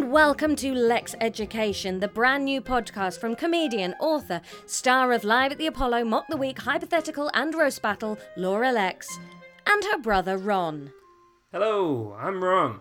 and welcome to Lexx Education, the brand new podcast from comedian, author, star of Live at the Apollo, Mock the Week, Hypothetical, and Roast Battle, Laura Lexx, and her brother Ron. Hello, I'm Ron.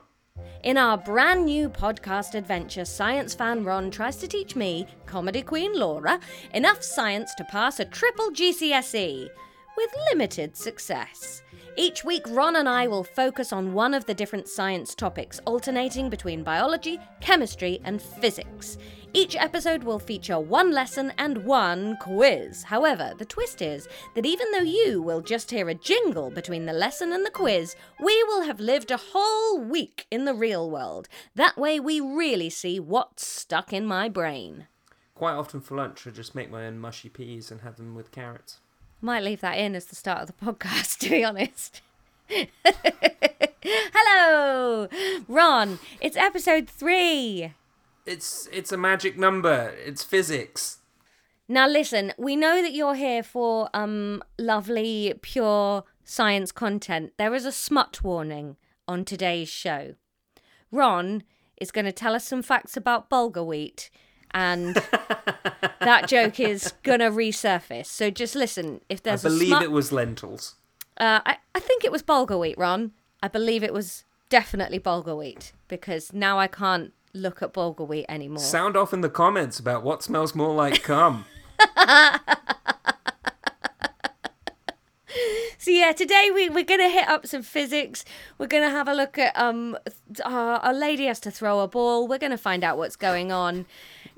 In our brand new podcast adventure, science fan Ron tries to teach me, comedy queen Laura, enough science to pass a triple GCSE, with limited success. Each week, Ron and I will focus on one of the different science topics, alternating between biology, chemistry, and physics. Each episode will feature one lesson and one quiz. However, the twist is that even though you will just hear a jingle between the lesson and the quiz, we will have lived a whole week in the real world. That way, we really see what's stuck in my brain. Quite often for lunch, I just make my own mushy peas and have them with carrots. Might leave that in as the start of the podcast, to be honest. Hello, Ron. It's episode three. It's it's a magic number. It's physics. Now, listen. We know that you're here for um lovely, pure science content. There is a smut warning on today's show. Ron is going to tell us some facts about bulgur wheat, and that joke is going to resurface. So just listen. If there's, I believe smut, it was lentils. uh, I, I think it was bulgur wheat, Ron. I believe it was definitely bulgur wheat because now I can't look at bulgur wheat anymore. Sound off in the comments about what smells more like cum. So yeah, today we we're gonna hit up some physics. We're gonna have a look at um, uh, a lady has to throw a ball. We're gonna find out what's going on.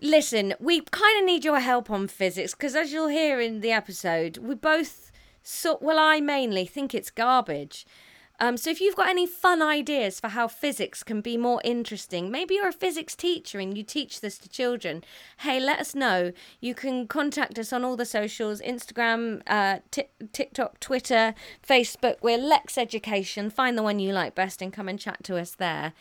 Listen, we kind of need your help on physics because as you'll hear in the episode, we both so well, I mainly think it's garbage. Um, so if you've got any fun ideas for how physics can be more interesting, maybe you're a physics teacher and you teach this to children. Hey, let us know. You can contact us on all the socials: Instagram, uh, Ti TikTok, Twitter, Facebook. We're Lexx Education. Find the one you like best and come and chat to us there.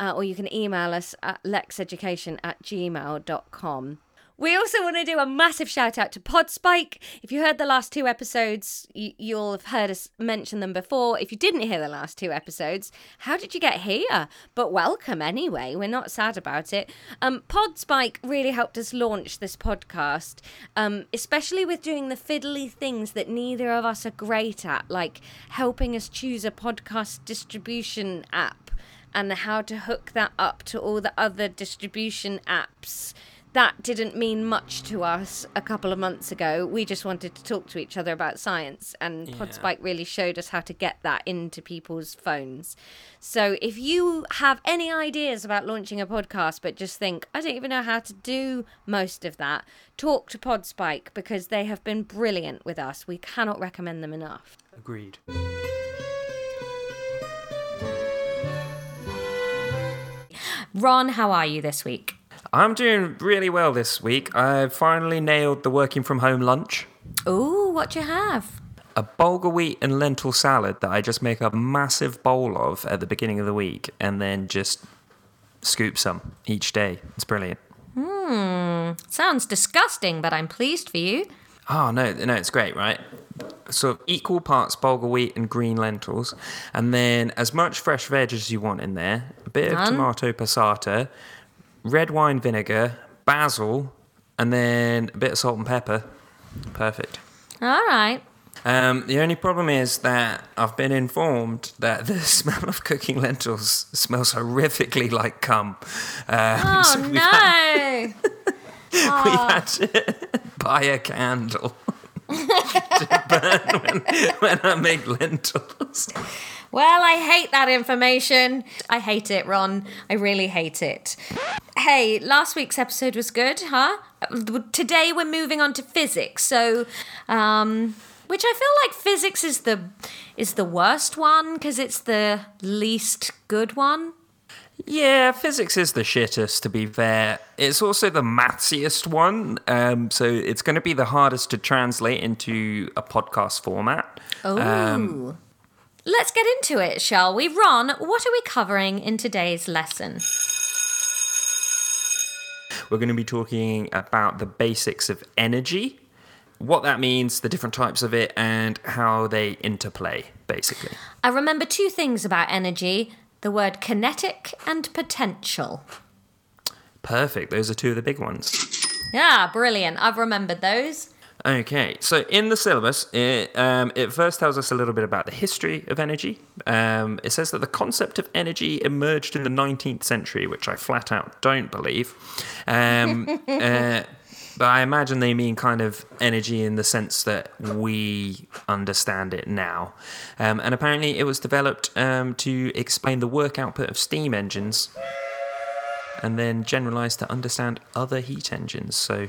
Uh, or you can email us at lexxeducation at gmail.com. We also want to do a massive shout out to Podspike. If you heard the last two episodes, you, you'll have heard us mention them before. If you didn't hear the last two episodes, how did you get here? But welcome anyway. We're not sad about it. Um, Podspike really helped us launch this podcast, um, especially with doing the fiddly things that neither of us are great at, like helping us choose a podcast distribution app and how to hook that up to all the other distribution apps that didn't mean much to us a couple of months ago. We just wanted to talk to each other about science, and Podspike really showed us how to get that into people's phones. So if you have any ideas about launching a podcast, but just think, I don't even know how to do most of that, talk to Podspike because they have been brilliant with us. We cannot recommend them enough. Agreed. Ron, how are you this week? I'm doing really well this week. I finally nailed the working from home lunch. Ooh, what you have? A bulgur wheat and lentil salad that I just make a massive bowl of at the beginning of the week and then just scoop some each day. It's brilliant. Hmm. Sounds disgusting, but I'm pleased for you. Oh no, no, it's great, right? So equal parts bulgur wheat and green lentils, and then as much fresh veg as you want in there. A bit of tomato passata, red wine vinegar, basil, and then a bit of salt and pepper. Perfect. All right. Um, the only problem is that I've been informed that the smell of cooking lentils smells horrifically like cum. Um, Oh so we've had- no. We've had to buy a candle to burn when, when I make lentils. Well, I hate that information. I hate it, Ron. I really hate it. Hey, last week's episode was good, huh? Today we're moving on to physics. So, um, which I feel like physics is the is the worst one because it's the least good one. Yeah, physics is the shittest, to be fair. It's also the mathsiest one, um, so it's going to be the hardest to translate into a podcast format. Oh. Let's get into it, shall we? Ron, what are we covering in today's lesson? We're going to be talking about the basics of energy, what that means, the different types of it, and how they interplay, basically. I remember two things about energy the word kinetic and potential. Perfect. Those are two of the big ones. Yeah, brilliant. I've remembered those. Okay, so in the syllabus, it, um, it first tells us a little bit about the history of energy. Um, it says that the concept of energy emerged in the 19th century, which I flat out don't believe. Um, uh, but I imagine they mean kind of energy in the sense that we understand it now. Um, and apparently, it was developed um, to explain the work output of steam engines and then generalized to understand other heat engines. So,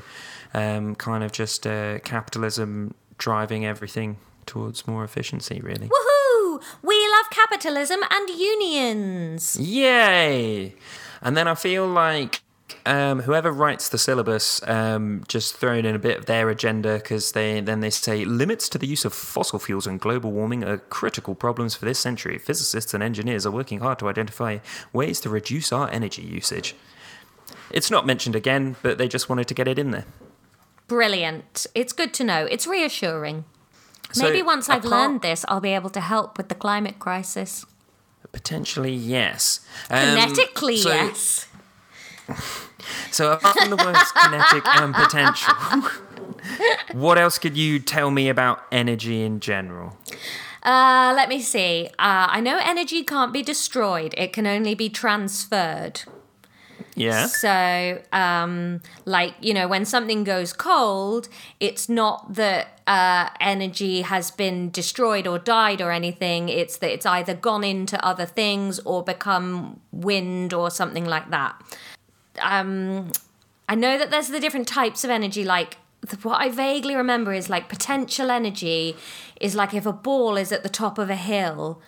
um, kind of just uh, capitalism driving everything towards more efficiency, really. Woohoo! We love capitalism and unions. Yay! And then I feel like um, whoever writes the syllabus um, just thrown in a bit of their agenda because they then they say limits to the use of fossil fuels and global warming are critical problems for this century. Physicists and engineers are working hard to identify ways to reduce our energy usage. It's not mentioned again, but they just wanted to get it in there. Brilliant. It's good to know. It's reassuring. So, Maybe once I've learned this, I'll be able to help with the climate crisis. Potentially, yes. Um, Phonetically, so- yes. So, apart from the words kinetic and potential, what else could you tell me about energy in general? Uh, let me see. Uh, I know energy can't be destroyed, it can only be transferred. Yeah. So, um, like, you know, when something goes cold, it's not that uh, energy has been destroyed or died or anything. It's that it's either gone into other things or become wind or something like that. Um, I know that there's the different types of energy. Like, the, what I vaguely remember is like potential energy is like if a ball is at the top of a hill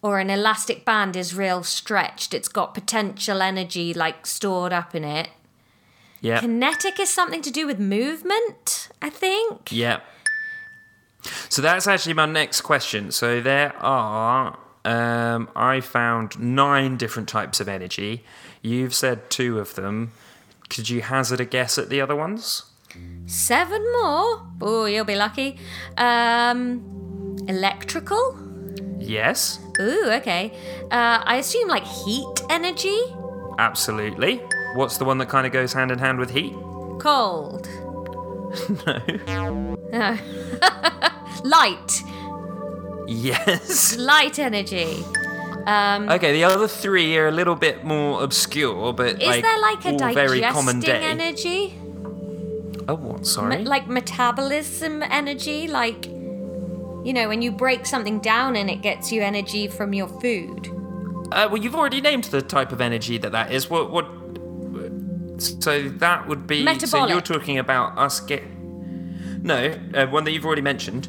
or an elastic band is real stretched, it's got potential energy like stored up in it. Yeah. Kinetic is something to do with movement, I think. Yeah. So that's actually my next question. So there are, um, I found nine different types of energy. You've said two of them. Could you hazard a guess at the other ones? Seven more. Oh, you'll be lucky. Um, electrical. Yes, Ooh, okay. Uh, I assume like heat energy. absolutely. What's the one that kind of goes hand in hand with heat? Cold. No. No. Light. Yes. Light energy. Um, Okay, the other three are a little bit more obscure, but is like, there like a all very common digesting day. energy? Oh, what? Me- Sorry. like metabolism energy? Like, you know, when you break something down and it gets you energy from your food. Uh, well, you've already named the type of energy that that is. What? What? So that would be. So you're talking about us get. No, uh, one that you've already mentioned,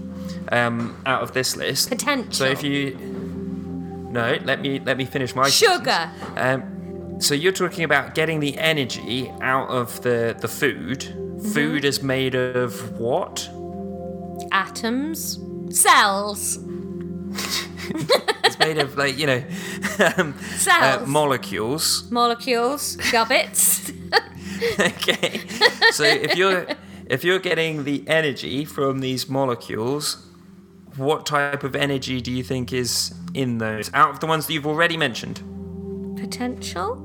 um, out of this list. Potential. So if you. No, let me let me finish my. Sugar. Um, so you're talking about getting the energy out of the the food. Mm-hmm. Food is made of what? Atoms. Cells. It's made of like you know, um, uh, Cells. molecules. Molecules. Gubbits. okay. So if you're if you're getting the energy from these molecules, what type of energy do you think is in those? Out of the ones that you've already mentioned? Potential?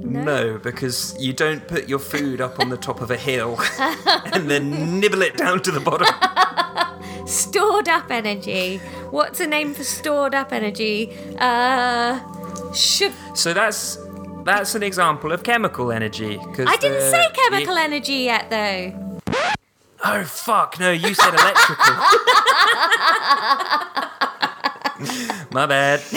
No, because you don't put your food up on the top of a hill and then nibble it down to the bottom. Stored up energy. What's a name for stored up energy? Uh, sugar. So that's that's an example of chemical energy. 'cause I didn't say chemical energy yet, though. Oh fuck! No, you said electrical. My bad.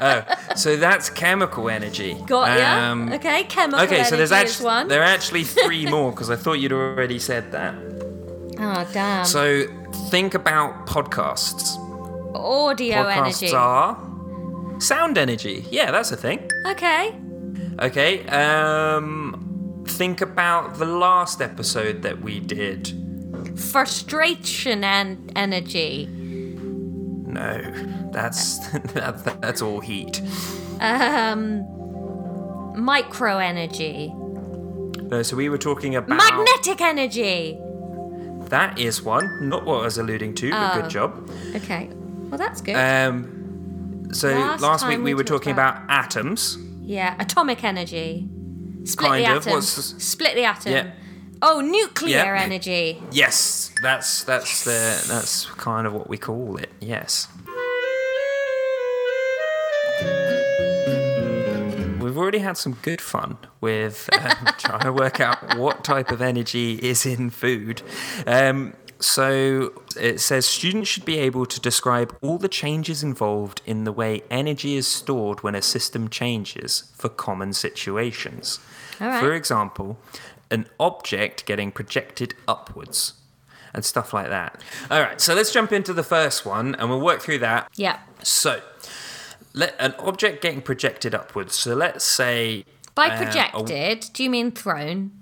oh, so that's chemical energy. Got ya? Um, okay, chemical Okay, so there's actually one. there are actually three more because I thought you'd already said that. Oh, damn. So think about podcasts. Audio podcasts energy. are sound energy. Yeah, that's a thing. Okay. Okay. Um, think about the last episode that we did. Frustration and energy. No, that's that's that's all heat. Um, micro energy. No, so we were talking about Magnetic energy. that is one, not what I was alluding to, but Oh. good job. Okay. Well, that's good. Um, so Last last, week we we were talking about- about atoms. yeah. Atomic energy. Split Kind the of. atom. What's the- Split the atom. Yeah. Oh, nuclear Yeah. energy. Yes, that's that's the that's kind of what we call it. Yes. We've already had some good fun with um, trying to work out what type of energy is in food. Um, so it says students should be able to describe all the changes involved in the way energy is stored when a system changes for common situations. Right. For example, an object getting projected upwards and stuff like that. All right, so let's jump into the first one and we'll work through that. Yeah. So, let an object getting projected upwards. So let's say By uh, a- projected, do you mean thrown?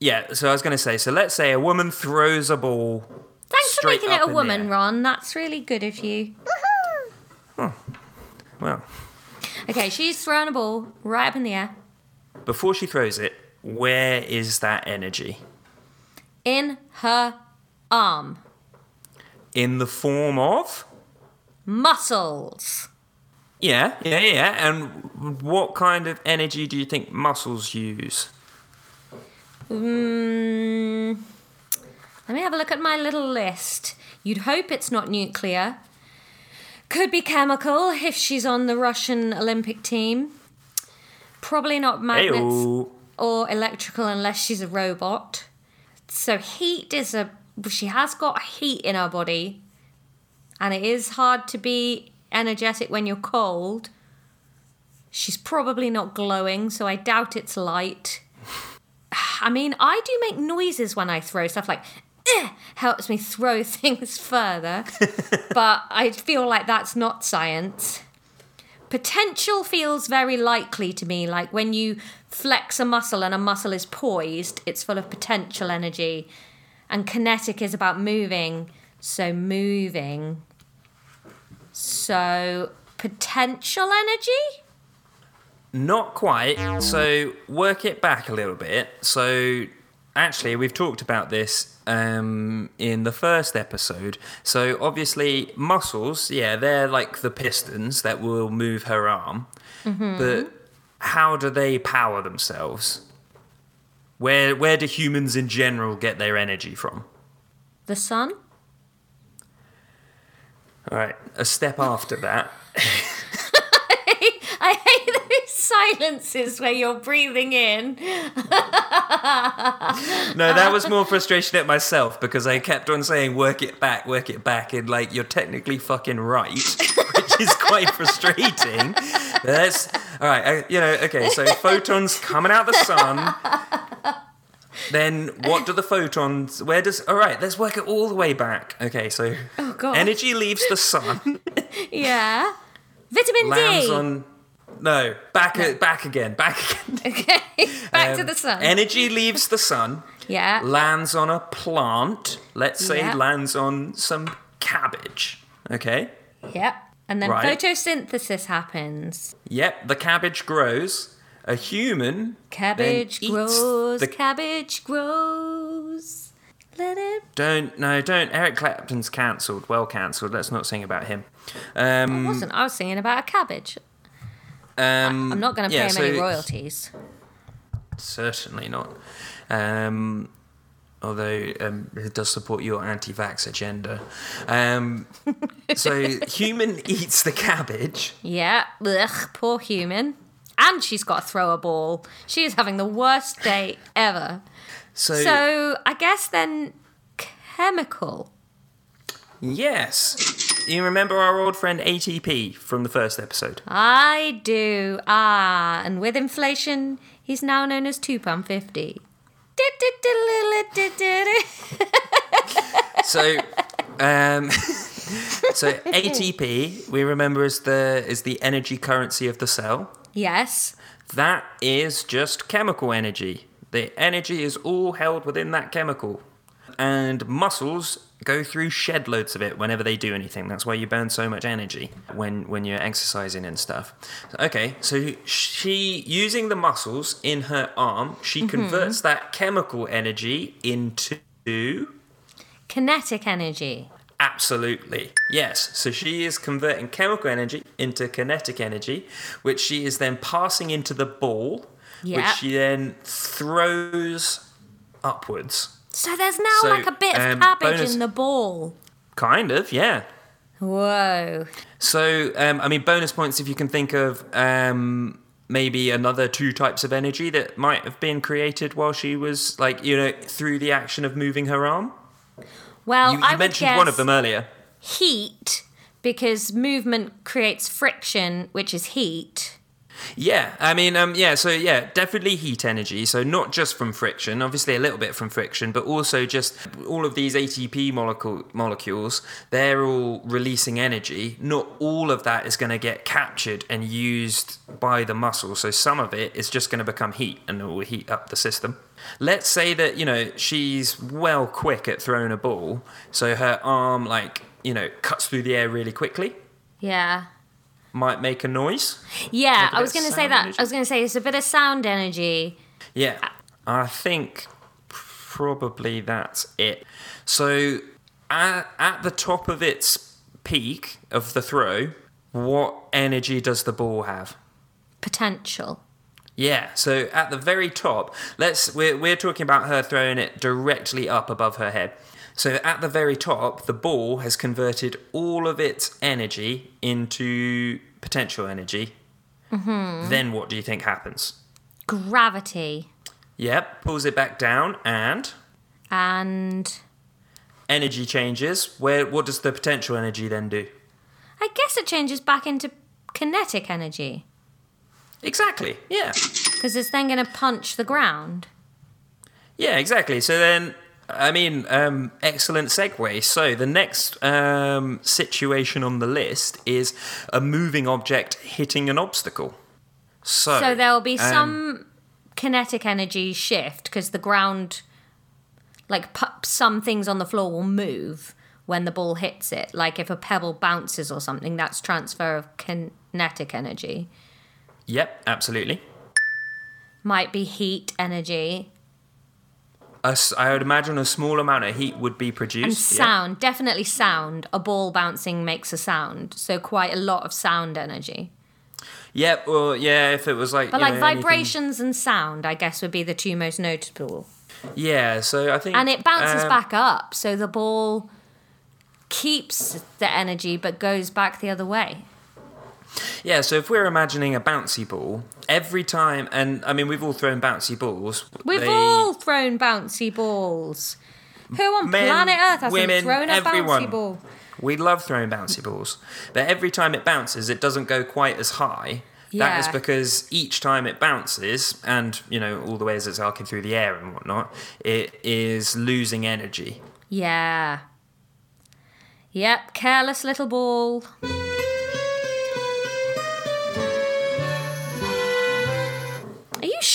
yeah, so I was going to say, so let's say a woman throws a ball. Thanks for making it a woman. Ron. That's really good of you. Well, Okay, she's thrown a ball right up in the air. before she throws it, where is that energy? In her arm. In the form of? Muscles. Yeah, yeah, yeah. And what kind of energy do you think muscles use? Mm, let me have a look at my little list. You'd hope it's not nuclear. Could be chemical if she's on the Russian Olympic team. Probably not magnets Heyo. or electrical unless she's a robot. So heat is a she has got heat in her body. And it is hard to be energetic when you're cold. She's probably not glowing, so I doubt it's light. I mean, I do make noises when I throw stuff like eh, helps me throw things further, but I feel like that's not science. Potential feels very likely to me, like when you flex a muscle and a muscle is poised, it's full of potential energy. And kinetic is about moving, so moving. So, potential energy? Not quite. So work it back a little bit. So actually, we've talked about this um, in the first episode. So obviously, muscles, yeah, they're like the pistons that will move her arm. But how do they power themselves? Where where do humans in general get their energy from? The sun? All right, a step after that. I hate silences where you're breathing in. No, that was more frustration at myself because I kept on saying work it back, work it back, and like you're technically fucking right, which is quite frustrating. That's all right. I, you know, okay. So photons coming out the sun. Then what do the photons? Where does? All right, let's work it all the way back. Okay, so Oh, energy leaves the sun, Yeah. Vitamin D. on. No, back back again, back again. Okay. Back to Um, the sun. Energy leaves the sun. yeah. lands on a plant, let's say Yeah. lands on some cabbage. Okay? Yep. And then Right. photosynthesis happens. Yep, the cabbage grows. A human Cabbage grows. the Cabbage grows. Let it. Don't no, don't. Eric Clapton's cancelled. Well cancelled. Let's not sing about him. Um, Wasn't I was singing about a cabbage? Um, I'm not going to pay yeah, him any royalties. Certainly not. Um, although um, it does support your anti-vax agenda. Um, so human eats the cabbage. Yeah. Ugh. Poor human. And she's got to throw a ball. She is having the worst day ever. So, So I guess then chemical. yes, you remember our old friend ATP from the first episode. I do. Ah, and with inflation, he's now known as two pound fifty. So, um, so ATP we remember is the is the energy currency of the cell. Yes. That is just chemical energy. The energy is all held within that chemical. And muscles go through shed loads of it whenever they do anything. That's why you burn so much energy when, when you're exercising and stuff. Okay, so she, using the muscles in her arm, she mm-hmm. converts that chemical energy into. Kinetic energy. Absolutely. Yes. So she is converting chemical energy into kinetic energy, which she is then passing into the ball, Yeah. which she then throws upwards. So there's now So, like a bit of um, cabbage bonus- in the ball. Kind of, yeah. Whoa. So, um, I mean, bonus points if you can think of um, maybe another two types of energy that might have been created while she was, like, you know, through the action of moving her arm. Well, You, you I mentioned one of them earlier. heat because movement creates friction, which is heat. Yeah, I mean, um, yeah, so yeah, definitely heat energy. So not just from friction, obviously a little bit from friction, but also just all of these ATP molecule, molecules, they're all releasing energy. Not all of that is going to get captured and used by the muscle. So some of it is just going to become heat and it will heat up the system. Let's say that, you know, she's well quick at throwing a ball. So her arm, like, you know, cuts through the air really quickly, Yeah. Might make a noise. Yeah, a I was going to say that. energy? I was going to say it's a bit of sound energy. Yeah, I think probably that's it. So at, at the top of its peak of the throw, what energy does the ball have? Potential. Yeah, so at the very top, let's we're we're talking about her throwing it directly up above her head. So at the very top, the ball has converted all of its energy into potential energy. Mm-hmm. Then what do you think happens? Gravity. Yep, pulls it back down and And energy changes. Where what does the potential energy then do? I guess it changes back into kinetic energy Exactly. Yeah. because it's then going to punch the ground. Yeah, exactly. So then I mean, um, excellent segue. So the next um, situation on the list is a moving object hitting an obstacle. So, So there'll be um, some kinetic energy shift because the ground, like pu- some things on the floor will move when the ball hits it. Like if a pebble bounces or something, that's transfer of kinetic energy. Yep, absolutely. Might be heat energy A I would imagine a small amount of heat would be and produced. yeah. sound. Definitely sound. A ball bouncing makes a sound, so quite a lot of sound energy. Yep. Well, yeah. If it was like, But like know, anything- vibrations and sound, I guess would be the two most notable. Yeah. So I think. and it bounces um, back up so the ball keeps the energy but goes back the other way Yeah, so if we're imagining a bouncy ball, every time, and I mean, we've all thrown bouncy balls. we've they- all thrown bouncy balls who on Men, planet earth hasn't women, thrown a everyone. bouncy ball We love throwing bouncy balls, but every time it bounces, it doesn't go quite as high. Yeah. That is because each time it bounces, and you know all the ways it's arcing through the air and whatnot, it is losing energy. yeah yep careless little ball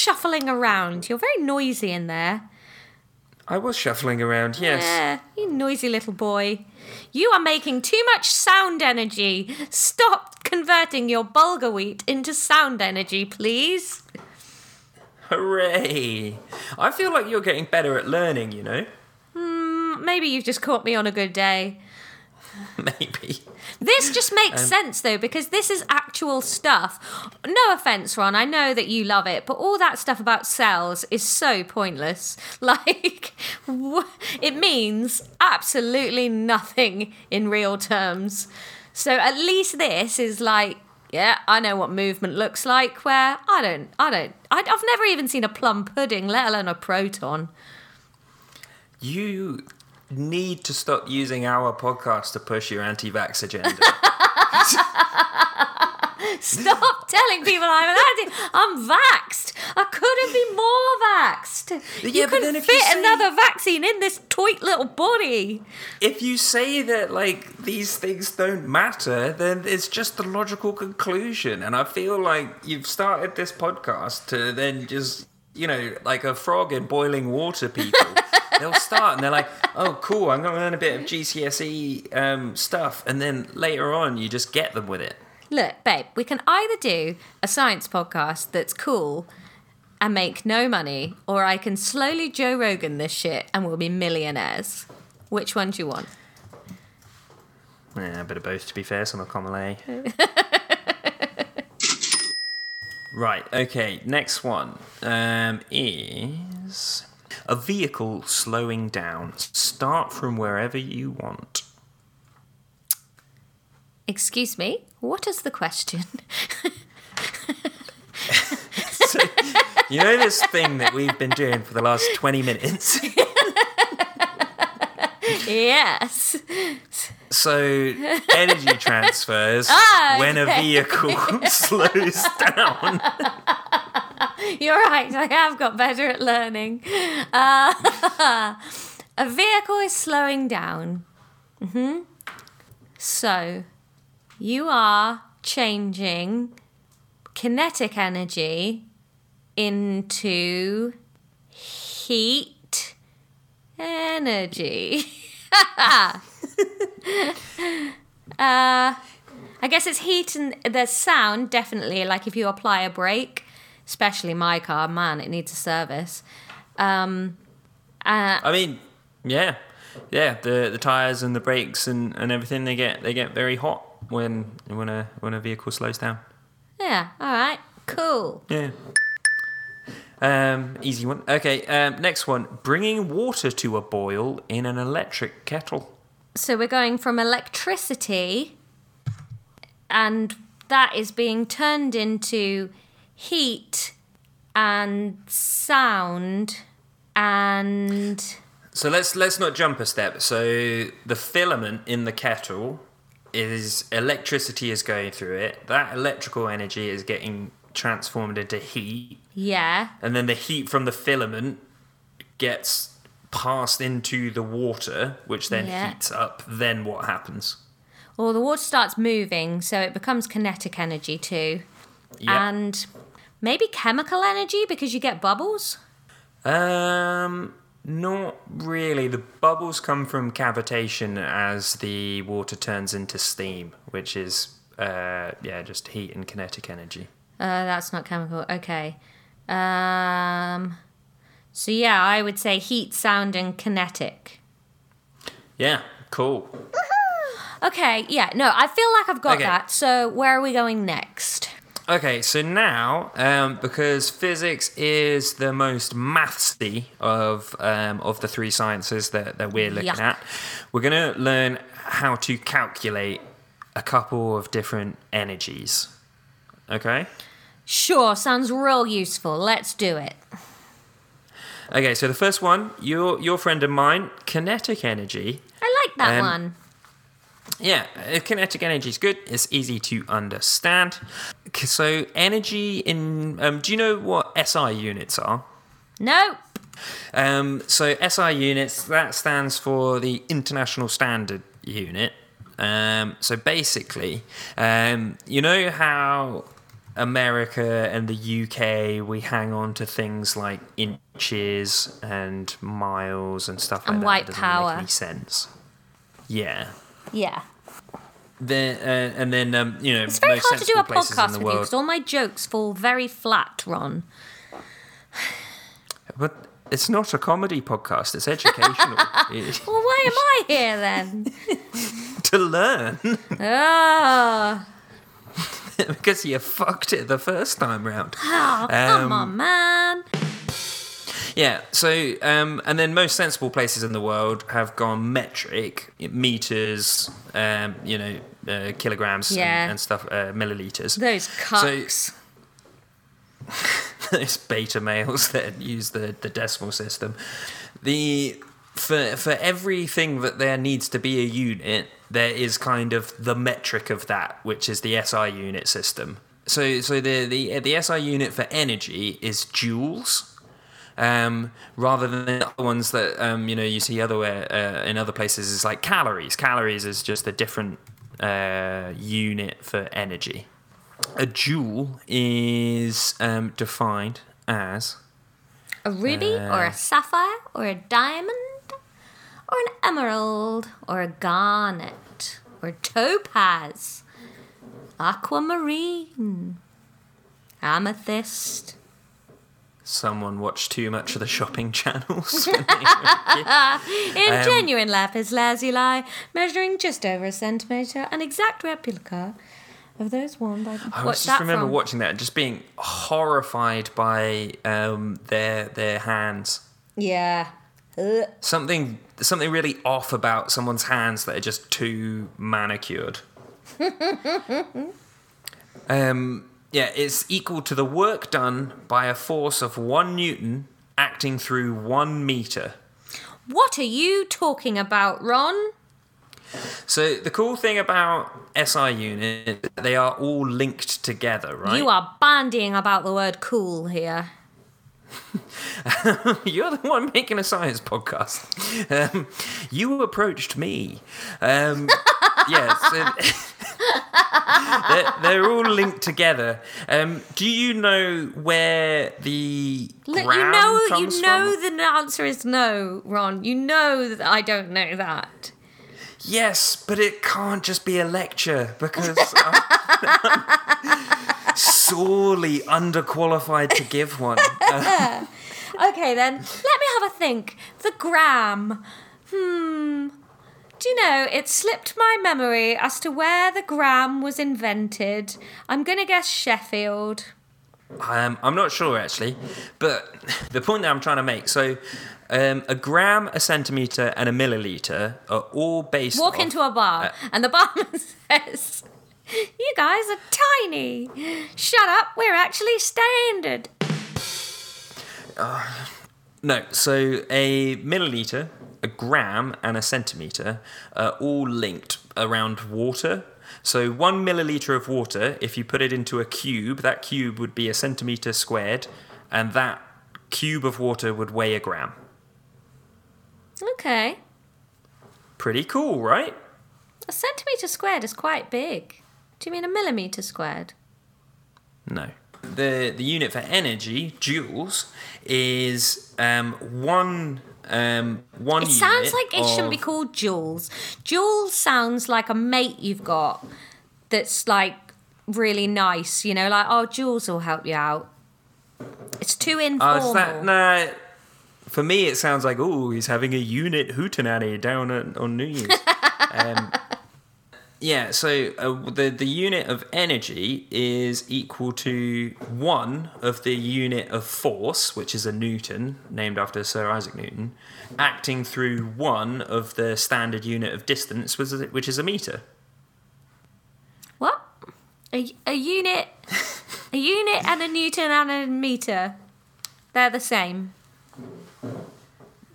shuffling around you're very noisy in there I was shuffling around, yes. Yeah, you noisy little boy. You are making too much sound energy. Stop converting your bulgur wheat into sound energy, please. Hooray! I feel like you're getting better at learning. You know, hmm, Maybe you've just caught me on a good day. maybe. This just makes Um, sense though, because this is actual stuff. No offense, Ron, I know that you love it, but all that stuff about cells is so pointless. Like, it means absolutely nothing in real terms. So at least this is like, yeah, I know what movement looks like. Where I don't, I don't, I've never even seen a plum pudding, let alone a proton. You need to stop using our podcast to push your anti-vax agenda. Stop telling people I'm an anti. I'm vaxxed. I couldn't be more vaxxed. Yeah, you couldn't if you fit say- another vaccine in this toit little body. if you say that like these things don't matter, then it's just the logical conclusion. And I feel like you've started this podcast to then just you know like a frog in boiling water. People they'll start and they're like, oh cool, I'm gonna learn a bit of GCSE um, stuff, and then later on you just get them with it. Look, babe, we can either do a science podcast that's cool and make no money, or I can slowly Joe Rogan this shit and we'll be millionaires. Which one do you want? Yeah, a bit of both to be fair, some of Comale. Right. Okay. Next one um, is a vehicle slowing down. Start from wherever you want. Excuse me, what is the question? So, you know this thing that we've been doing for the last 20 minutes? yes. So, energy transfers Ah, when a vehicle slows down. You're right, I have got better at learning. Uh, a vehicle is slowing down. hmm So, you are changing kinetic energy into heat energy. uh, I guess it's heat and there's sound, definitely. Like if you apply a brake, especially my car, man, it needs a service. Um, uh, I mean, yeah. Yeah, the the tires and the brakes and, and everything they get they get very hot when when a when a vehicle slows down. yeah, all right, cool. Yeah. Um, easy one. Okay. Um, next one: bringing water to a boil in an electric kettle. So we're going from electricity, and that is being turned into heat and sound and So let's let's not jump a step. So the filament in the kettle is electricity is going through it. That electrical energy is getting transformed into heat, yeah, and then the heat from the filament gets passed into the water, which then Yeah. heats up. Then what happens? well the water starts moving, so it becomes kinetic energy too, Yep. and maybe chemical energy because you get bubbles. Um, not really. The bubbles come from cavitation as the water turns into steam, which is uh, yeah, just heat and kinetic energy. Uh, that's not chemical. Okay. Um. So yeah, I would say heat, sound, and kinetic. Yeah, cool. Okay. Yeah. No, I feel like I've got Okay. that. So where are we going next? Okay, so now, um, because physics is the most mathsy of um, of the three sciences that, that we're looking Yuck. at, we're going to learn how to calculate a couple of different energies. Okay? Sure. Sounds real useful. Let's do it. Okay, so the first one, your your friend and mine, kinetic energy. I like that Um, one. Yeah, uh, kinetic energy is good. It's easy to understand. So energy in um, do you know what SI units are? Nope. Um, so SI units that stands for the International Standard Unit. Um, so basically, um, you know how America and the UK we hang on to things like inches and miles and stuff like And that. white Doesn't power. Make any sense? Yeah. Yeah. Then uh, and then um, you know It's very hard to do a sensible places in podcast with you because all my jokes fall very flat, Ron. But it's not a comedy podcast. It's educational Well, why am I here then? to learn oh, because you fucked it the first time round. oh come Um, on, man. Yeah. So um, and then most sensible places in the world have gone metric meters, um, you know, uh, kilograms and- Yeah. and, stuff, uh, milliliters. Those cucks. those beta males that use the, the decimal system. The for for everything that there needs to be a unit, there is kind of the metric of that, which is the SI unit system. So so the the the SI unit for energy is joules. Um, rather than the other ones that um, you know you see otherwhere uh, in other places is like calories. Calories is just a different uh, unit for energy. A joule is um, defined as a ruby uh, or a sapphire or a diamond or an emerald or a garnet or topaz, aquamarine, amethyst. Someone watched too much of the shopping channels. when they were a kid. In Um, genuine lapis lazuli, measuring just over a centimetre, an exact replica Of those worn by I just remember from? watching that and just being horrified by um, their their hands. Yeah. Ugh. Something something really off about someone's hands that are just too manicured. um, yeah, it's equal to the work done by a force of one newton acting through one meter. What are you talking about, Ron? So the cool thing about SI units, they are all linked together, right? You are bandying about the word cool here. You're the one making a science podcast. Um, you approached me. Um, yeah, so they're, they're all linked together. Um, do you know where the Look, you know, you know from? the answer is no, Ron. You know that I don't know that. Yes, but it can't just be a lecture because I'm sorely underqualified to give one. Okay, then let me have a think. The gram. Hmm. Do you know, it slipped my memory as to where the gram was invented. I'm gonna guess Sheffield. Um, I'm not sure actually, but the point that I'm trying to make. So, um, a gram, a centimeter, and a milliliter are all based. Walk off- into a bar, uh, and the barman says, You guys are tiny. Shut up, we're actually standard. No, so a milliliter, a gram, and a centimeter are all linked around water. So one milliliter of water, if you put it into a cube, that cube would be a centimeter squared, and that cube of water would weigh a gram. Okay. Pretty cool, right? A centimetre squared is quite big. Do you mean a millimetre squared? No. The the unit for energy, joules, is um, one um, one. It sounds like it shouldn't be called Jules. Jules sounds like a mate you've got that's like really nice, you know, like, oh, Jules will help you out. It's too Oh, informal. is that nah? For me, it sounds like oh, he's having a unit hootenanny down at, on New Year's. um, yeah, so uh, the the unit of energy is equal to one of the unit of force, which is a newton, named after Sir Isaac Newton, acting through one of the standard unit of distance, which is which is a meter. What? A, a unit, a unit and a newton and a meter. They're the same.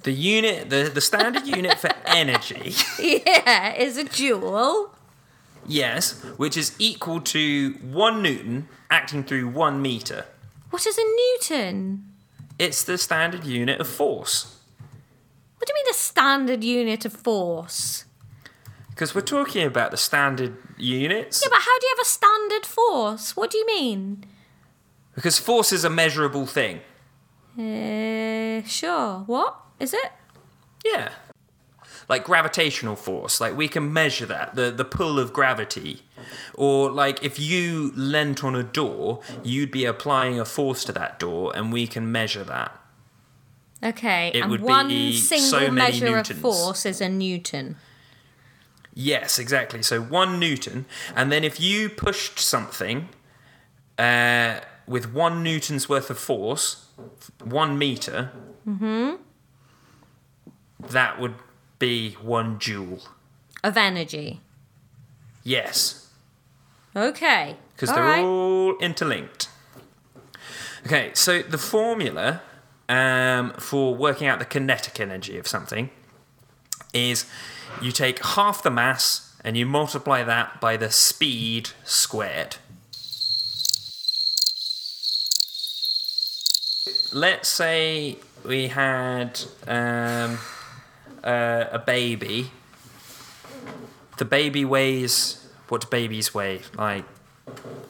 The unit, the, the standard unit for energy, Yeah, is a joule. Yes, which is equal to one newton acting through one meter. What is a newton? It's the standard unit of force. What do you mean a standard unit of force? Because we're talking about the standard units. Yeah, but how do you have a standard force? What do you mean? Because force is a measurable thing. Uh, sure. What is it? Yeah. Like gravitational force, like we can measure that, the, the pull of gravity. Or like if you leant on a door, you'd be applying a force to that door, and we can measure that. Okay, It and would one be single so measure newtons. of force is a newton. Yes, exactly. So one newton, and then if you pushed something uh, with one newton's worth of force, one meter, that would be one joule. Of energy. Yes, Okay. because All they're right. all interlinked. Okay, so the formula um, for working out the kinetic energy of something is you take half the mass and you multiply that by the speed squared. Let's say we had um, uh, a baby. The baby weighs what do babies weigh? Like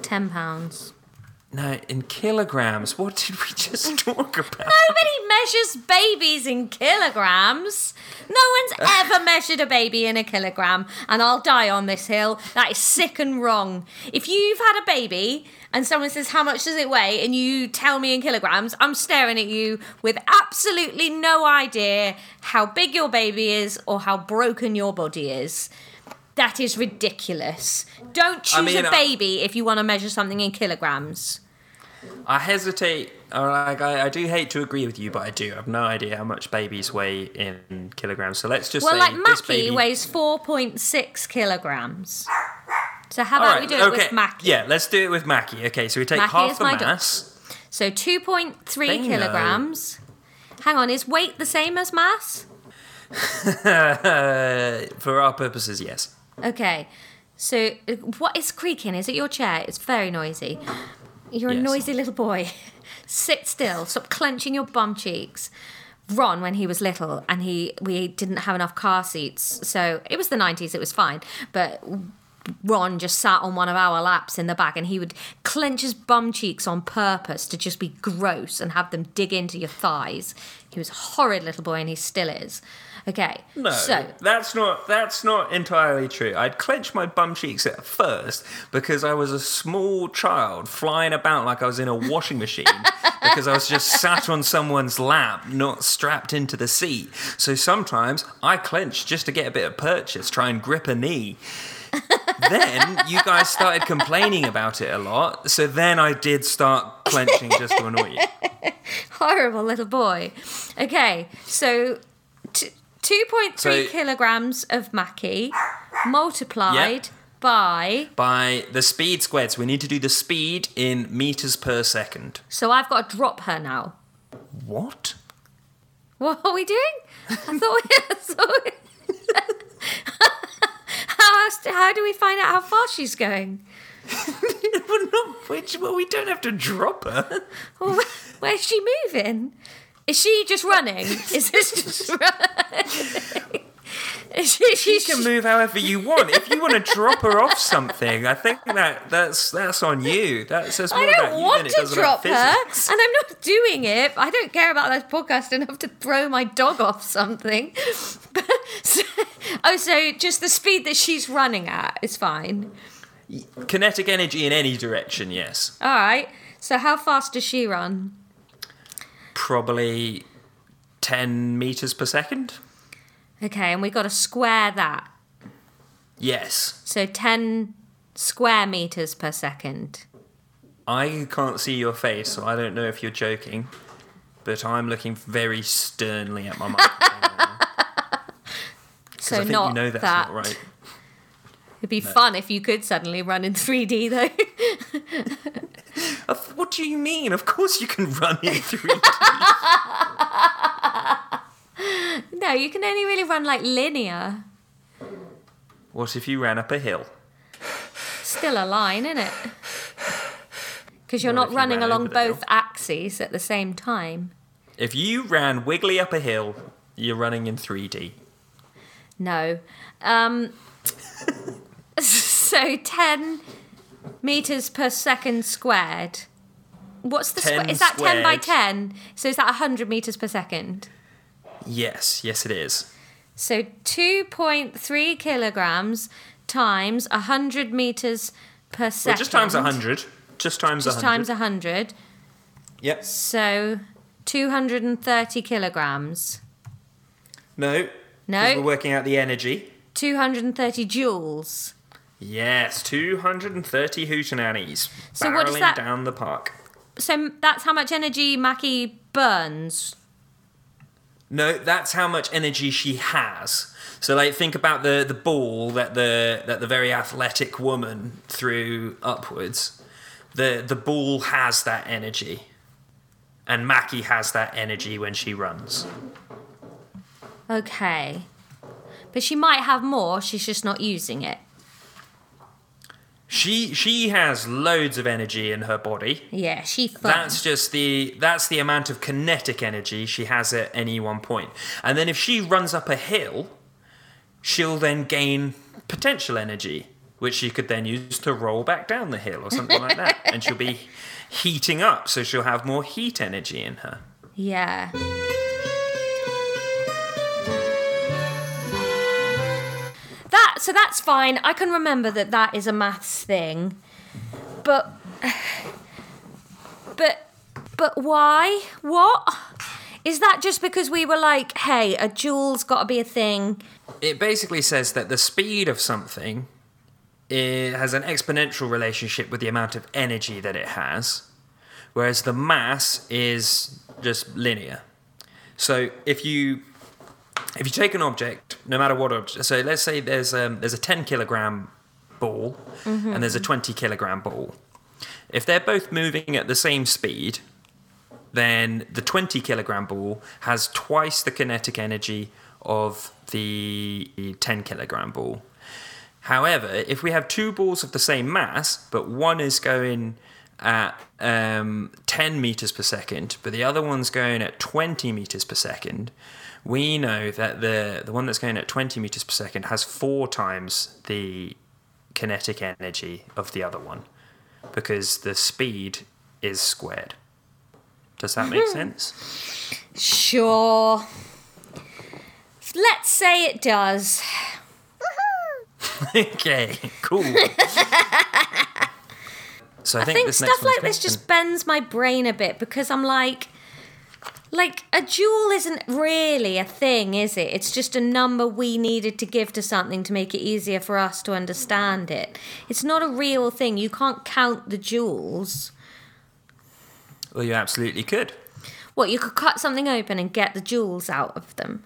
Ten pounds. no, in kilograms. What did we just talk about? Nobody measures babies in kilograms. No one's ever measured a baby in a kilogram, and I'll die on this hill. That is sick and wrong. If you've had a baby and someone says, How much does it weigh? and you tell me in kilograms, I'm staring at you with absolutely no idea how big your baby is or how broken your body is. That is ridiculous. Don't choose mean, a I- baby if you want to measure something in kilograms. I hesitate, or like I, I do hate to agree with you, but I do I have no idea how much babies weigh in kilograms. So let's just Well, say like this Mackie baby. weighs 4.6 kilograms. So how All about right, we do it okay. with Mackie? Yeah, let's do it with Mackie. Okay, so we take Mackie half the mass. So 2.3 Bingo. kilograms. Hang on, is weight the same as mass? For our purposes, yes. Okay. So what is creaking? Is it your chair? It's very noisy. You're a noisy little boy. Sit still. Stop clenching your bum cheeks. Ron, when he was little, and he we didn't have enough car seats, so it was the nineties. It was fine, but Ron just sat on one of our laps in the back, and he would clench his bum cheeks on purpose to just be gross and have them dig into your thighs. He was a horrid little boy, and he still is. Okay, No, so that's not that's not entirely true. I'd clench my bum cheeks at first because I was a small child flying about like I was in a washing machine because I was just sat on someone's lap, not strapped into the seat. So sometimes I clench just to get a bit of purchase, try and grip a knee. then you guys started complaining about it a lot. So then I did start clenching just to annoy you. horrible little boy. Okay, so t- 2.3 So- kilograms of Mackie multiplied Yep. by. By the speed squared. So we need to do the speed in meters per second. So I've got to drop her now. What? What are we doing? I thought we. I thought we- how, how do we find out how far she's going? We're not, which, well, we don't have to drop her. Well, where- where's she moving? Is she just running? Is this just running? She, You she's can move however you want. If you want to drop her off something, I think that that's that's on you. That says more I don't you want than it to does drop about her, physics. and I'm not doing it. I don't care about this podcast enough to throw my dog off something. So- oh, so just the speed that she's running at is fine. Kinetic energy in any direction, yes. All right. So how fast does she run? Probably ten meters per second. Okay, and we've got to square that. Yes. So 10 square meters per second. I can't see your face, so I don't know if you're joking. But I'm looking very sternly at my microphone. right now, 'cause So I think not you know that's that. not right. It'd be fun if you could suddenly run in 3D though. What do you mean? Of course you can run in 3D. no, you can only really run like linear. what if you ran up a hill? Still a line, isn't it? Because you're What not if you running along both axes at the same time. If you ran wiggly up a hill, you're running in 3D. No. Um, so 10 meters per second squared. What's the 10 square? Is that 10 by 10? So is that 100 meters per second? Yes, yes, it is. So 2.3 kilograms times 100 meters per second. Well, just times 100. Just times Just 100. times 100. Yep. So 230 kilograms. No. No. We're working out the energy. 230 joules. Yes, 230 hootenannies. So what does barreling that- down the park. So that's how much energy Mackie burns. No, that's how much energy she has. So, like, think about the, the ball that the that the very athletic woman threw upwards. The the ball has that energy, and Mackie has that energy when she runs. Okay. But she might have more, she's just not using it. She she has loads of energy in her body. Yeah, she fun. That's just the that's the amount of kinetic energy she has at any one point. And then if she runs up a hill, she'll then gain potential energy, which she could then use to roll back down the hill or something like that. And she'll be heating up, so she'll have more heat energy in her. Yeah. So that's fine. I can remember that that is a maths thing. But but but why? What? Is that just because we were like, hey, a joule's got to be a thing? It basically says that the speed of something it has an exponential relationship with the amount of energy that it has, whereas the mass is just linear. So if you if you take an object, no matter what object, so let's say there's um, there's a 10 kilogram ball and there's a 20 kilogram ball. If they're both moving at the same speed, then the 20 kilogram ball has twice the kinetic energy of the 10 kilogram ball. However, if we have two balls of the same mass, but one is going at um, 10 meters per second, but the other one's going at 20 meters per second, we know that the, the one that's going at 20 meters per second has four times the kinetic energy of the other one because the speed is squared. Does that make hmm. sense? Sure. Let's say it does. okay, cool. so I, I think, think this stuff like this just bends my brain a bit because I'm like, like a joule isn't really a thing, is it? It's just a number we needed to give to something to make it easier for us to understand it. It's not a real thing. You can't count the joules. Well, you absolutely could. What, you could cut something open and get the jewels out of them?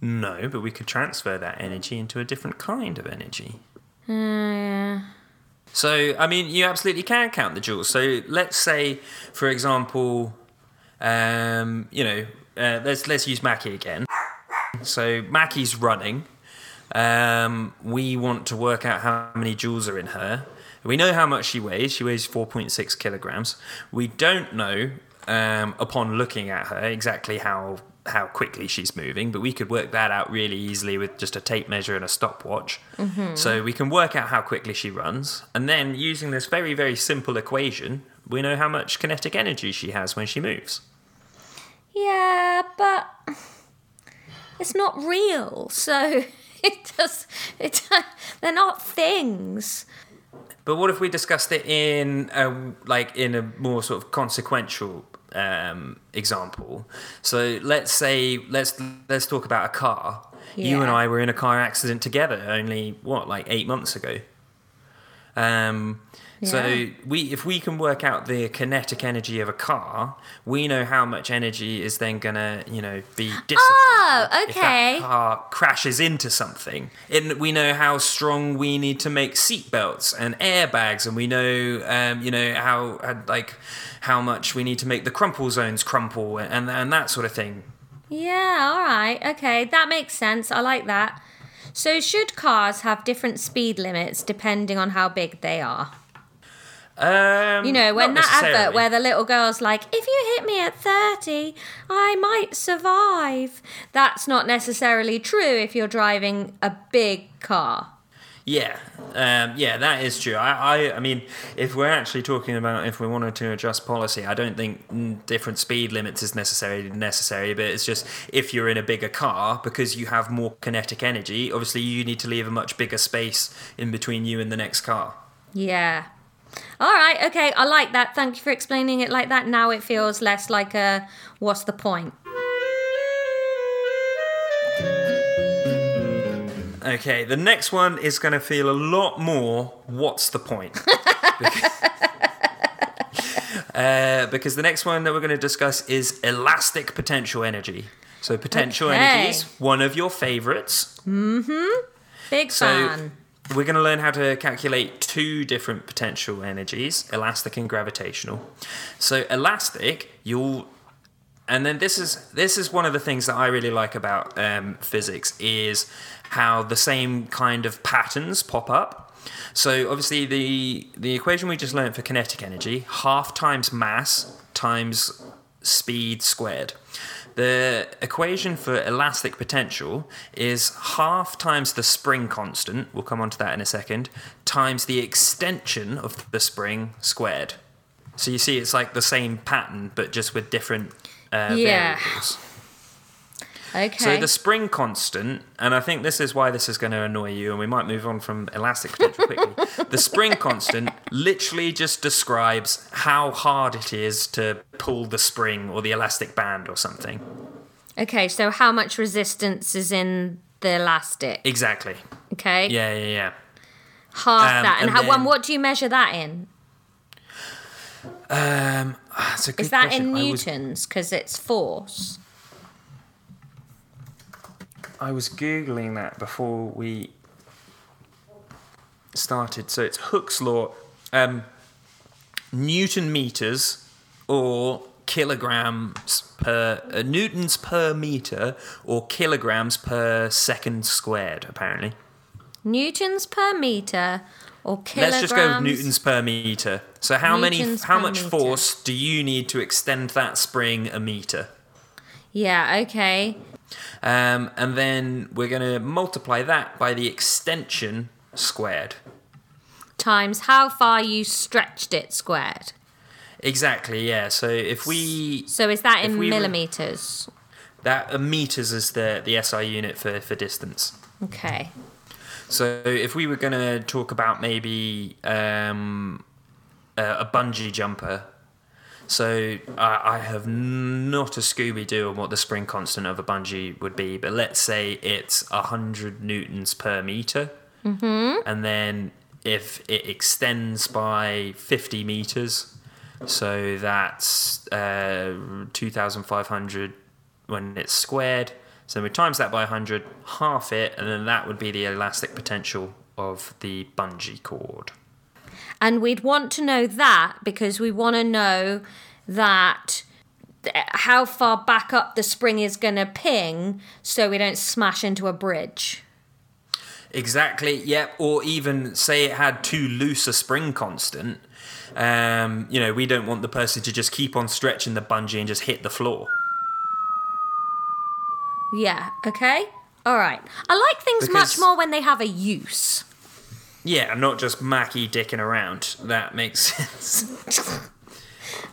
No, but we could transfer that energy into a different kind of energy. Uh, So, I mean, you absolutely can count the joules. So, let's say, for example, um, you know, uh, let's let's use Mackie again. So, Mackie's running. Um, we want to work out how many joules are in her. We know how much she weighs. She weighs 4.6 kilograms. We don't know, um, upon looking at her, exactly how how quickly she's moving, but we could work that out really easily with just a tape measure and a stopwatch. So we can work out how quickly she runs, and then using this very very simple equation, we know how much kinetic energy she has when she moves. Yeah, but it's not real, so it does. It they're not things. But what if we discussed it in a, like in a more sort of consequential um, example? So let's say let's let's talk about a car. You and I were in a car accident together only what like eight months ago. Um, So we if we can work out the kinetic energy of a car, we know how much energy is then gonna you know be dissipated Oh, if okay. that car crashes into something. And we know how strong we need to make seatbelts and airbags, and we know, um, you know, how uh, like how much we need to make the crumple zones crumple and and that sort of thing. Yeah, all right. Okay, that makes sense. I like that. So, should cars have different speed limits depending on how big they are? Um, You know, when that advert where the little girl's like, if you hit me at 30, I might survive. That's not necessarily true if you're driving a big car. Yeah, um, yeah, that is true. I, I, I mean, if we're actually talking about if we wanted to adjust policy, I don't think different speed limits is necessarily necessary. But it's just if you're in a bigger car because you have more kinetic energy, obviously you need to leave a much bigger space in between you and the next car. Yeah. All right, okay, I like that. Thank you for explaining it like that. Now it feels less like a what's the point? Okay, the next one is going to feel a lot more. What's the point? uh, because the next one that we're going to discuss is elastic potential energy. So potential Okay. energy is one of your favorites. Mm hmm. Big So fan. We're going to learn how to calculate two different potential energies, elastic and gravitational. So elastic, you'll and then this is this is one of the things that I really like about um, physics is how the same kind of patterns pop up. So obviously the the equation we just learned for kinetic energy, half times mass times speed squared. The equation for elastic potential is half times the spring constant, we'll come on to that in a second, times the extension of the spring squared. So you see it's like the same pattern but just with different uh, Yeah. variables. Okay. So the spring constant, and I think this is why this is going to annoy you, and we might move on from elastic potential quickly. the spring constant literally just describes how hard it is to pull the spring or the elastic band or something. Okay, so how much resistance is in the elastic? Exactly. Okay. Yeah, yeah, yeah. Half Um, that. And, and how, then- what do you measure that in? Um, that's a good Is that question. in newtons? Because it's force. I was googling that before we started. So it's Hooke's law, um, Newton meters or kilograms per uh, newtons per meter or kilograms per second squared. Apparently, Newtons per meter or kilograms? let's just go with newtons per meter. So how many? Newtons How per much meter. force do you need to extend that spring a meter? Yeah, okay. Um, and then we're going to multiply that by the extension squared. Times how far you stretched it squared. Exactly, yeah. So if we So is that in we millimeters? that uh, meters is the the SI unit for for distance. Okay. So if we were going to talk about maybe um, a, a bungee jumper, so I, I have not a Scooby Doo on what the spring constant of a bungee would be, but let's say it's hundred newtons per meter, mm-hmm. and then if it extends by fifty meters, so that's uh, two thousand five hundred when it's squared. So we times that by 100, half it, and then that would be the elastic potential of the bungee cord. And we'd want to know that because we want to know that th- how far back up the spring is going to ping so we don't smash into a bridge. Exactly, yep. Or even say it had too loose a spring constant. Um, you know, we don't want the person to just keep on stretching the bungee and just hit the floor. Yeah, okay? All right. I like things much more when they have a use. Yeah, not just Mackie dicking around. That makes sense.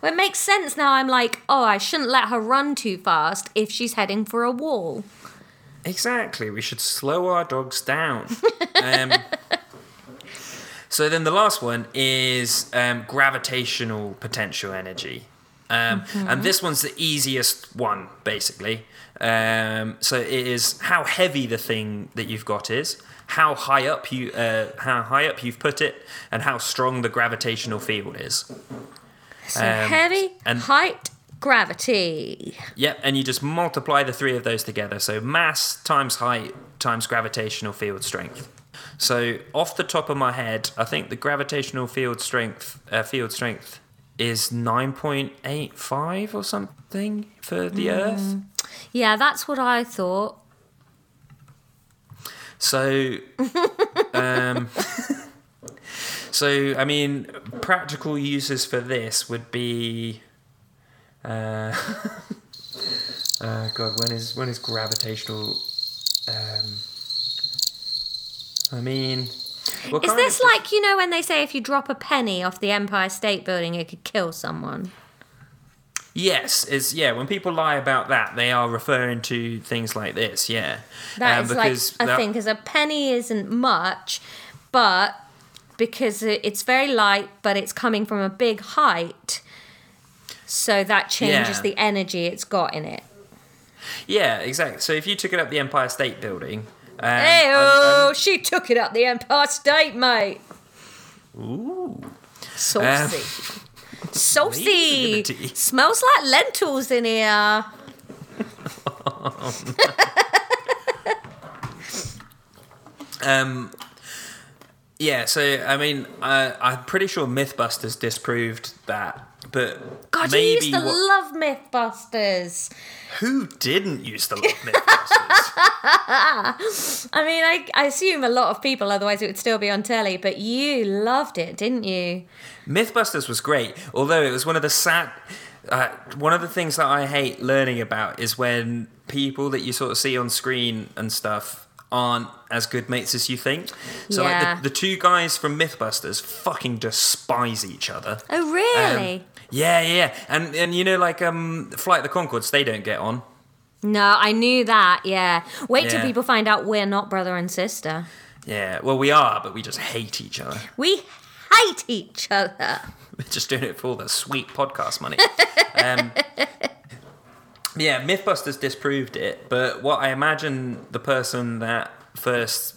Well, it makes sense now. I'm like, oh, I shouldn't let her run too fast if she's heading for a wall. Exactly. We should slow our dogs down. um, so then the last one is um, gravitational potential energy. Um, And this one's the easiest one, basically. Um, so it is how heavy the thing that you've got is, how high up you uh, how high up you've put it, and how strong the gravitational field is. So Um, heavy, and- height, gravity. Yep, and you just multiply the three of those together. So mass times height times gravitational field strength. So off the top of my head, I think the gravitational field strength uh, field strength is 9.85 or something for the Earth. Yeah, that's what I thought. So, um, so I mean, practical uses for this would be, uh, uh, God, when is when is gravitational? Um, I mean, Is this like, you know, when they say if you drop a penny off the Empire State Building, it could kill someone? Yes, is yeah. When people lie about that, they are referring to things like this. Yeah, That Um, is like a thing, because a penny isn't much, but because it's very light, but it's coming from a big height, so that changes Yeah. the energy it's got in it. Yeah, exactly. So if you took it up the Empire State Building, um, Hey, oh, she took it up the Empire State, mate. Ooh. Saucy. Saucy. Smells like lentils in here. Um, yeah, so I mean, I, I'm pretty sure MythBusters disproved that, but God, maybe you used to what- love Mythbusters. who didn't used to love MythBusters? I mean, I, I assume a lot of people, otherwise it would still be on telly, but you loved it, didn't you? MythBusters was great, although it was one of the sad. Uh, one of the things that I hate learning about is when people that you sort of see on screen and stuff aren't as good mates as you think. So Yeah. like the, the two guys from MythBusters fucking despise each other. Oh, really? Um, yeah, yeah, and and you know like um, Flight of the Conchords, they don't get on. No, I knew that. Yeah. Wait till Yeah. people find out we're not brother and sister. Yeah, well, we are, but we just hate each other. We hate each other. We're just doing it for all the sweet podcast money. um, yeah, Mythbusters disproved it, but what I imagine the person that first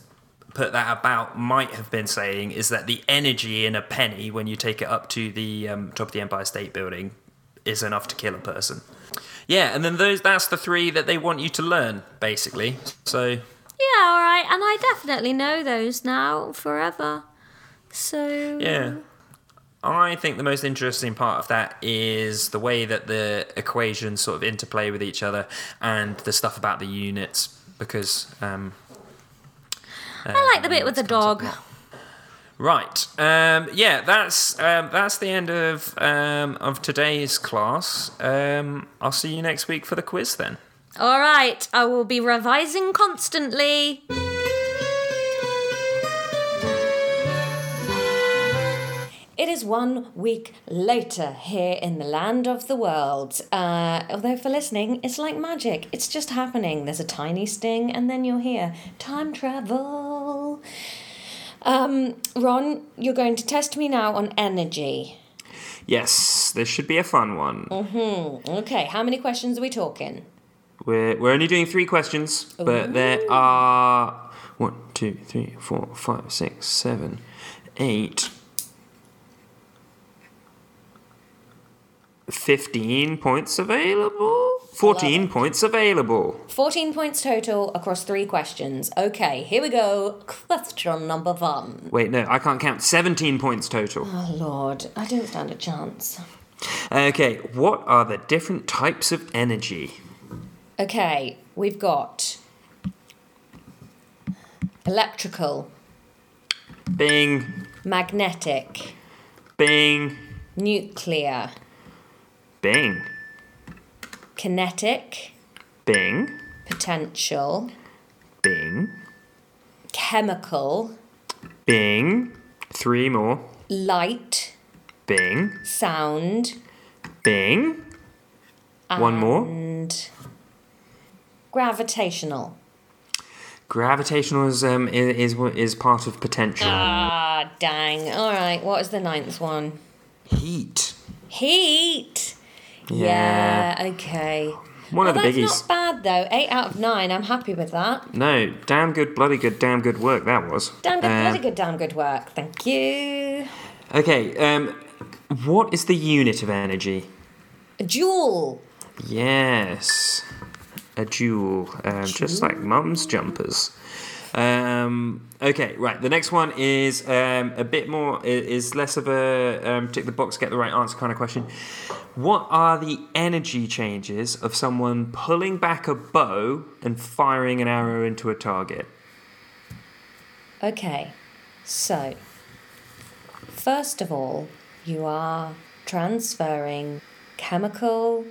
put that about might have been saying is that the energy in a penny when you take it up to the um, top of the Empire State Building is enough to kill a person. Yeah, and then those that's the three that they want you to learn, basically. So Yeah, all right. And I definitely know those now forever. So. Yeah. I think the most interesting part of that is the way that the equations sort of interplay with each other and the stuff about the units because um, I like the bit with the dog. right um, yeah that's um, that's the end of um, of today's class um, I'll see you next week for the quiz then All right. I will be revising constantly. It is one week later here in the land of the world. Uh, although for listening, it's like magic. It's just happening. There's a tiny sting, and then you'll hear time travel. Um, Ron, you're going to test me now on energy. yes this should be a fun one Okay, how many questions are we talking? we're, we're only doing three questions but there are one two three four five six seven eight 15 points available 14 points available 14 points total across three questions. Okay, here we go. Question number one. wait no i can't count 17 points total Oh, Lord, I don't stand a chance. okay what are the different types of energy Okay, we've got electrical, bing magnetic, bing nuclear, bing. Kinetic, bing. Potential, bing. Chemical, bing. Three more. Light, bing. Sound, bing. One more. And gravitational. Gravitational is um is is, is part of potential. Ah, dang. All right, what is the ninth one? Heat. Heat. Yeah. Yeah, okay. One well, of the that's biggies. not bad though. Eight out of nine. I'm happy with that. No, damn good, bloody good, damn good work that was. Damn good, Um, bloody good, damn good work. Thank you. Okay, um, what is the unit of energy? A joule. Yes, a joule, um, just like mum's jumpers. Um, okay, right. The next one is um, a bit more, is less of a um, tick the box, get the right answer kind of question. What are the energy changes of someone pulling back a bow and firing an arrow into a target? Okay, so first of all, you are transferring chemical,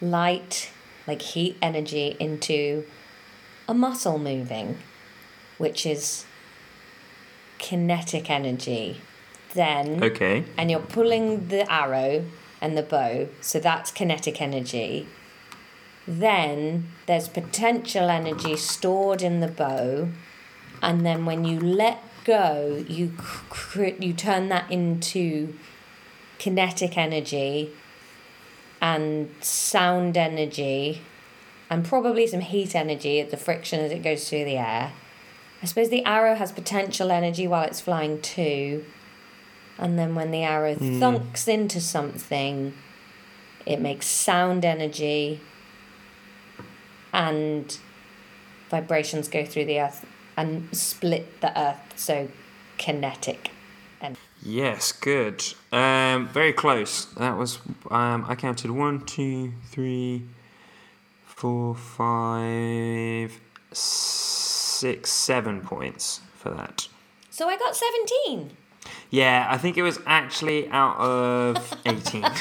light, like heat energy into a muscle moving, which is kinetic energy. Then Okay. and you're pulling the arrow and the bow, so that's kinetic energy. Then there's potential energy stored in the bow, and then when you let go, you cr- you turn that into kinetic energy and sound energy, and probably some heat energy at the friction as it goes through the air. I suppose the arrow has potential energy while it's flying too. And then when the arrow thunks into something, it makes sound energy and vibrations go through the earth and split the earth. So kinetic. Yes, good. Um, very close. That was. Um, I counted one, two, three, four, five, six, seven points for that. so I got 17. Yeah, I think it was actually out of eighteen.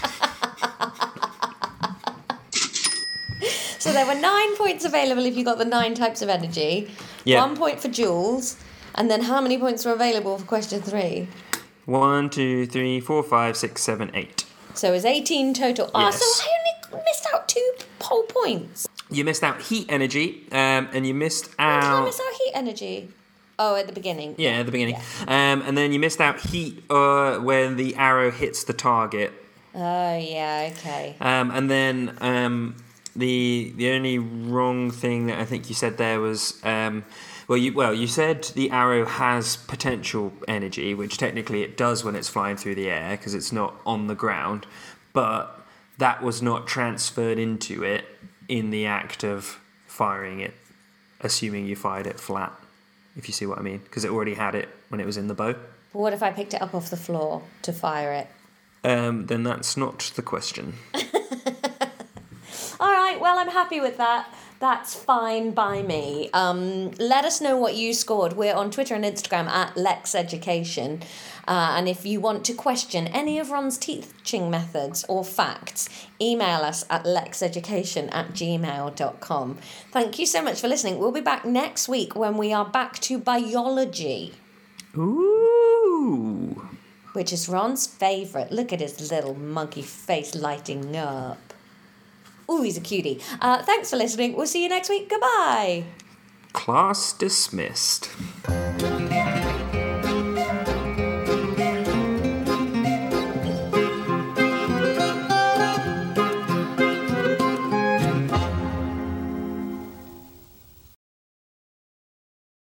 So there were nine points available if you got the nine types of energy. Yeah. One point for joules. And then how many points were available for question three? one, two, three, four, five, six, seven, eight. So it was 18 total. Ah, Yes. so I only missed out two whole points. You missed out heat energy, um, and you missed Did I out. miss our heat energy? Oh, at the beginning. Yeah, at the beginning. Um, and then you missed out heat uh, when the arrow hits the target. Oh, yeah, okay. Um, and then um, the the only wrong thing that I think you said there was um, well you well you said the arrow has potential energy, which technically it does when it's flying through the air because it's not on the ground, but that was not transferred into it in the act of firing it, assuming you fired it flat. If you see what I mean, because it already had it when it was in the bow. But what if I picked it up off the floor to fire it? Um, then that's not the question. All right, well, I'm happy with that. That's fine by me. Um, let us know what you scored. We're on Twitter and Instagram at Lexx Education. Uh, and if you want to question any of Ron's teaching methods or facts, email us at lexxeducation at gmail.com. Thank you so much for listening. We'll be back next week when we are back to biology, Ooh. which is Ron's favourite. Look at his little monkey face lighting up. Ooh, he's a cutie. Uh, thanks for listening. We'll see you next week. Goodbye. Class dismissed.